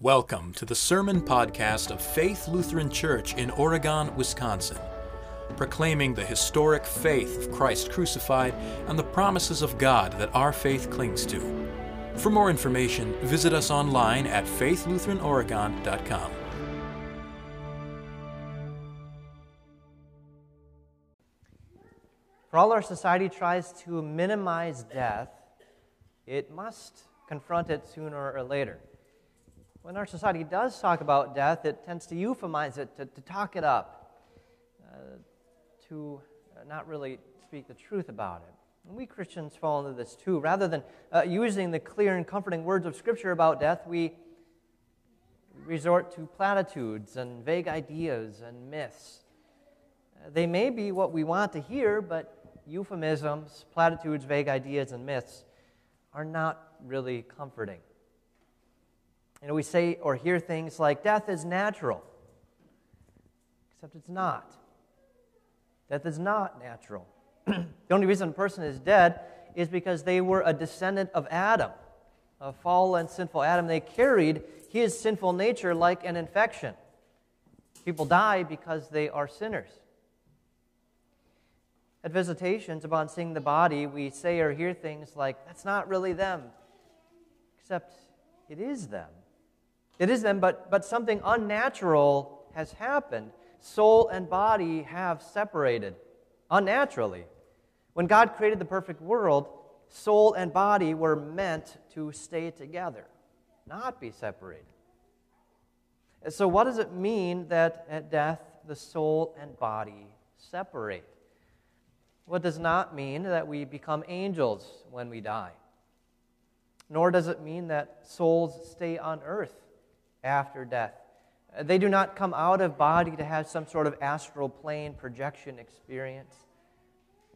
Welcome to the Sermon Podcast of Faith Lutheran Church in Oregon, Wisconsin, proclaiming the historic faith of Christ crucified and the promises of God that our faith clings to. For more information, visit us online at faithlutheranoregon.com. For all our society tries to minimize death, it must confront it sooner or later when our society does talk about death, it tends to euphemize it, to, to talk it up, uh, to not really speak the truth about it. And we Christians fall into this too. Rather than uh, using the clear and comforting words of Scripture about death, we resort to platitudes and vague ideas and myths. Uh, they may be what we want to hear, but euphemisms, platitudes, vague ideas, and myths are not really comforting. Know, we say or hear things like death is natural, except it's not. Death is not natural. the only reason a person is dead is because they were a descendant of Adam, a fallen, sinful Adam. They carried his sinful nature like an infection. People die because they are sinners. At visitations, upon seeing the body, we say or hear things like, that's not really them, except it is them. It is them, but, but something unnatural has happened. Soul and body have separated unnaturally. When God created the perfect world, soul and body were meant to stay together, not be separated. So, what does it mean that at death the soul and body separate? What does not mean that we become angels when we die. Nor does it mean that souls stay on earth after death. Uh, they do not come out of body to have some sort of astral plane projection experience.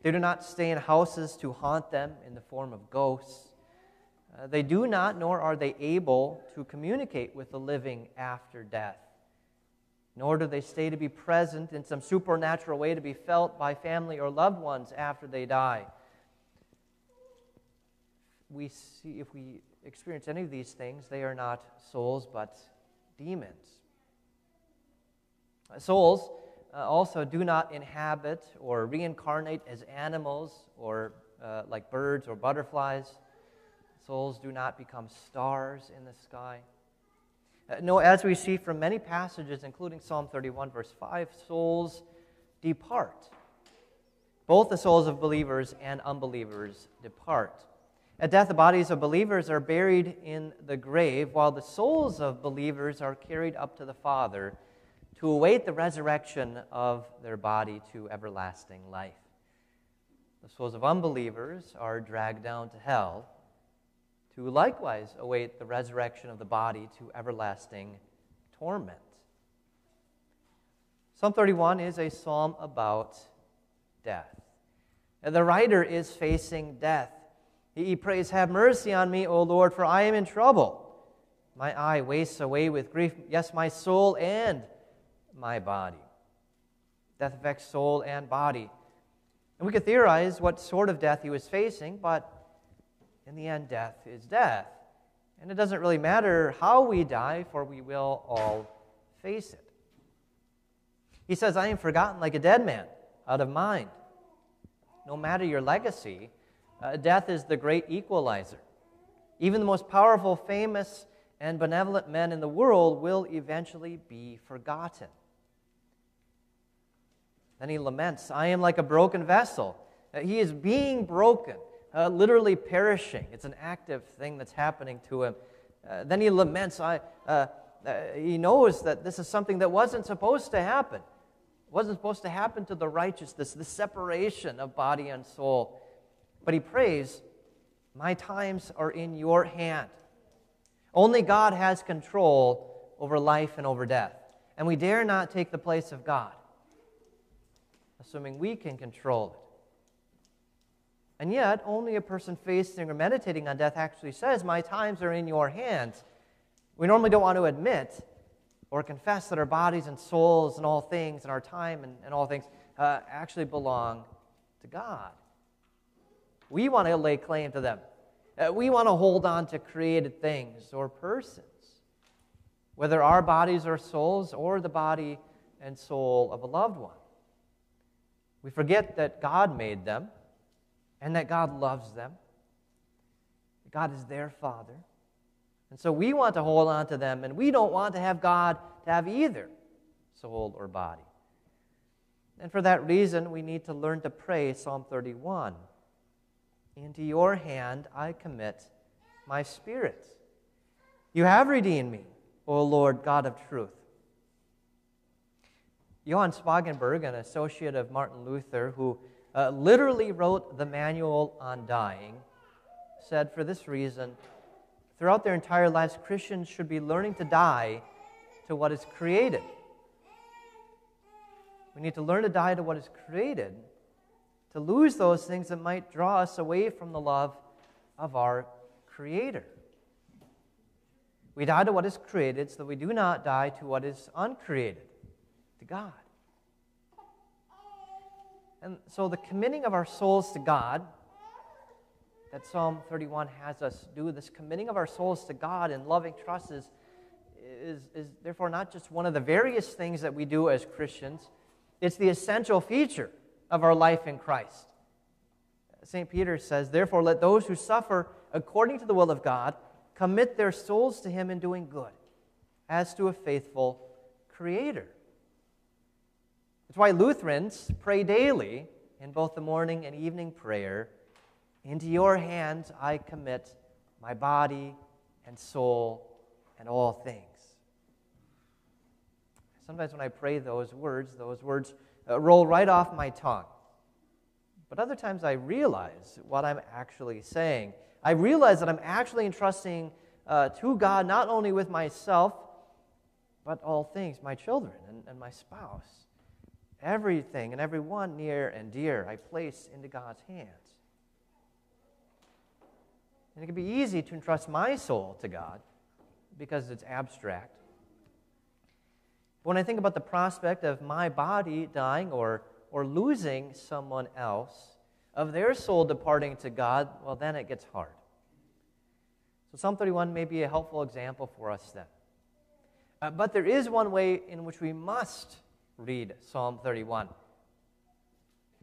They do not stay in houses to haunt them in the form of ghosts. Uh, they do not, nor are they able, to communicate with the living after death. Nor do they stay to be present in some supernatural way to be felt by family or loved ones after they die. We see, if we experience any of these things, they are not souls, but demons. Souls uh, also do not inhabit or reincarnate as animals or uh, like birds or butterflies. Souls do not become stars in the sky. Uh, no, as we see from many passages, including Psalm 31, verse 5, souls depart. Both the souls of believers and unbelievers depart. At death, the bodies of believers are buried in the grave, while the souls of believers are carried up to the Father to await the resurrection of their body to everlasting life. The souls of unbelievers are dragged down to hell to likewise await the resurrection of the body to everlasting torment. Psalm 31 is a psalm about death. And the writer is facing death. He prays, Have mercy on me, O Lord, for I am in trouble. My eye wastes away with grief, yes, my soul and my body. Death affects soul and body. And we could theorize what sort of death he was facing, but in the end, death is death. And it doesn't really matter how we die, for we will all face it. He says, I am forgotten like a dead man, out of mind. No matter your legacy, uh, death is the great equalizer. Even the most powerful, famous, and benevolent men in the world will eventually be forgotten. Then he laments, I am like a broken vessel. Uh, he is being broken, uh, literally perishing. It's an active thing that's happening to him. Uh, then he laments, I, uh, uh, he knows that this is something that wasn't supposed to happen. It wasn't supposed to happen to the righteous, this, this separation of body and soul. But he prays, My times are in your hand. Only God has control over life and over death. And we dare not take the place of God, assuming we can control it. And yet, only a person facing or meditating on death actually says, My times are in your hands. We normally don't want to admit or confess that our bodies and souls and all things and our time and, and all things uh, actually belong to God. We want to lay claim to them. Uh, we want to hold on to created things or persons. whether our bodies or souls or the body and soul of a loved one. We forget that God made them and that God loves them. God is their Father. And so we want to hold on to them, and we don't want to have God to have either soul or body. And for that reason, we need to learn to pray Psalm 31 Into your hand I commit my spirit. You have redeemed me, O Lord God of truth. Johann Spangenberg, an associate of Martin Luther, who uh, literally wrote the Manual on Dying, said for this reason throughout their entire lives, Christians should be learning to die to what is created. We need to learn to die to what is created, to lose those things that might draw us away from the love of our Creator. We die to what is created so that we do not die to what is uncreated, to God. And so the committing of our souls to God that Psalm 31 has us do, this committing of our souls to God in loving trust, is, is, is therefore not just one of the various things that we do as Christians, it's the essential feature of our life in Christ. St. Peter says, Therefore, let those who suffer according to the will of God commit their souls to Him in doing good, as to a faithful Creator. That's why Lutherans pray daily in both the morning and evening prayer into your hands I commit my body and soul and all things. Sometimes when I pray those words, those words uh, roll right off my tongue. But other times I realize what I'm actually saying. I realize that I'm actually entrusting uh, to God not only with myself, but all things, my children and, and my spouse. Everything and everyone near and dear I place into God's hands. And it can be easy to entrust my soul to God because it's abstract. But when I think about the prospect of my body dying or, or losing someone else, of their soul departing to God, well, then it gets hard. So Psalm 31 may be a helpful example for us then. Uh, but there is one way in which we must read Psalm 31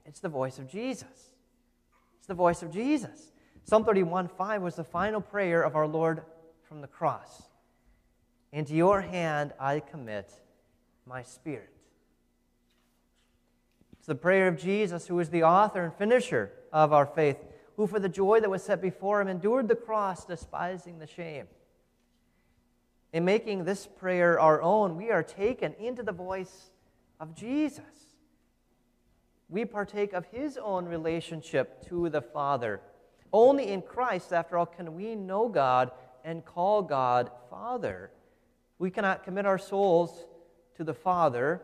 it's the voice of Jesus. It's the voice of Jesus. Psalm 31 5 was the final prayer of our Lord from the cross. Into your hand I commit my spirit. It's the prayer of Jesus, who is the author and finisher of our faith, who for the joy that was set before him endured the cross, despising the shame. In making this prayer our own, we are taken into the voice of Jesus. We partake of his own relationship to the Father only in Christ, after all, can we know God and call God Father. We cannot commit our souls to the Father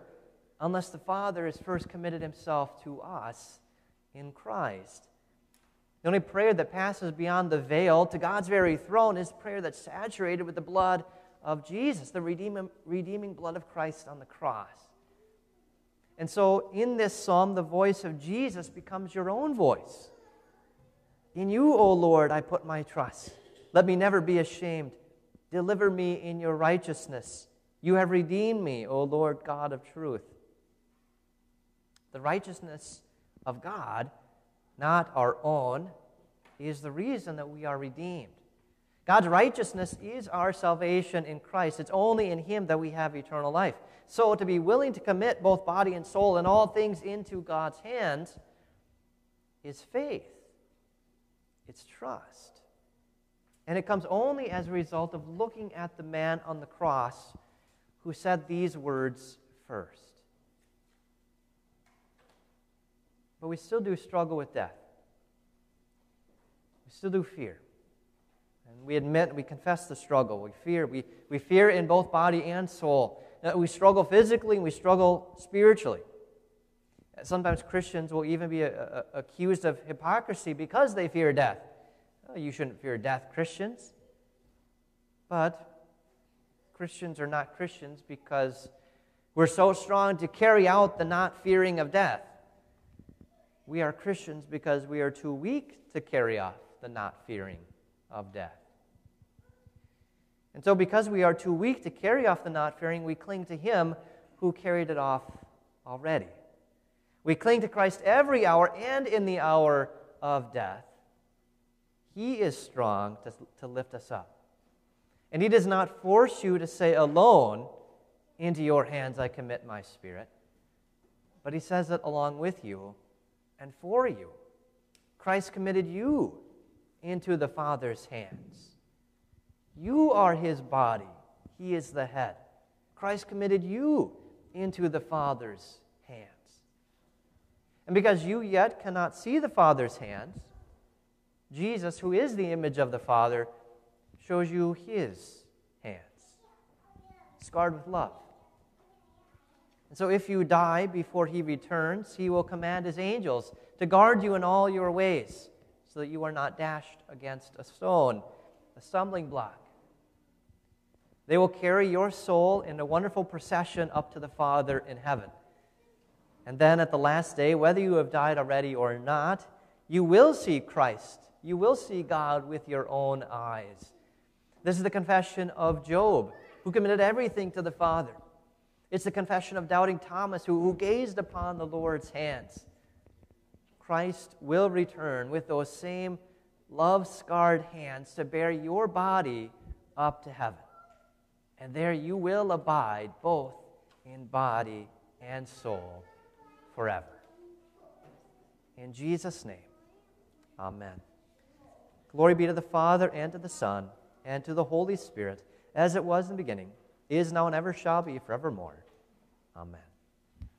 unless the Father has first committed himself to us in Christ. The only prayer that passes beyond the veil to God's very throne is prayer that's saturated with the blood of Jesus, the redeeming, redeeming blood of Christ on the cross. And so, in this psalm, the voice of Jesus becomes your own voice. In you, O Lord, I put my trust. Let me never be ashamed. Deliver me in your righteousness. You have redeemed me, O Lord God of truth. The righteousness of God, not our own, is the reason that we are redeemed. God's righteousness is our salvation in Christ. It's only in Him that we have eternal life. So, to be willing to commit both body and soul and all things into God's hands is faith it's trust. And it comes only as a result of looking at the man on the cross who said these words first. But we still do struggle with death. We still do fear. And we admit, we confess the struggle. We fear. We, we fear in both body and soul. We struggle physically and we struggle spiritually. Sometimes Christians will even be a, uh, a, uh, accused of hypocrisy because they fear death. Oh, you shouldn't fear death, Christians. But Christians are not Christians because we're so strong to carry out the not fearing of death. We are Christians because we are too weak to carry off the not fearing of death. And so, because we are too weak to carry off the not fearing, we cling to Him who carried it off already. We cling to Christ every hour and in the hour of death. He is strong to, to lift us up. And He does not force you to say alone, Into your hands I commit my spirit. But He says it along with you and for you. Christ committed you into the Father's hands. You are His body, He is the head. Christ committed you into the Father's hands. And because you yet cannot see the Father's hands, Jesus, who is the image of the Father, shows you his hands, scarred with love. And so, if you die before he returns, he will command his angels to guard you in all your ways, so that you are not dashed against a stone, a stumbling block. They will carry your soul in a wonderful procession up to the Father in heaven. And then at the last day, whether you have died already or not, you will see Christ. You will see God with your own eyes. This is the confession of Job, who committed everything to the Father. It's the confession of doubting Thomas, who, who gazed upon the Lord's hands. Christ will return with those same love scarred hands to bear your body up to heaven. And there you will abide both in body and soul forever. In Jesus' name, amen. Glory be to the Father, and to the Son, and to the Holy Spirit, as it was in the beginning, is now, and ever shall be, forevermore. Amen.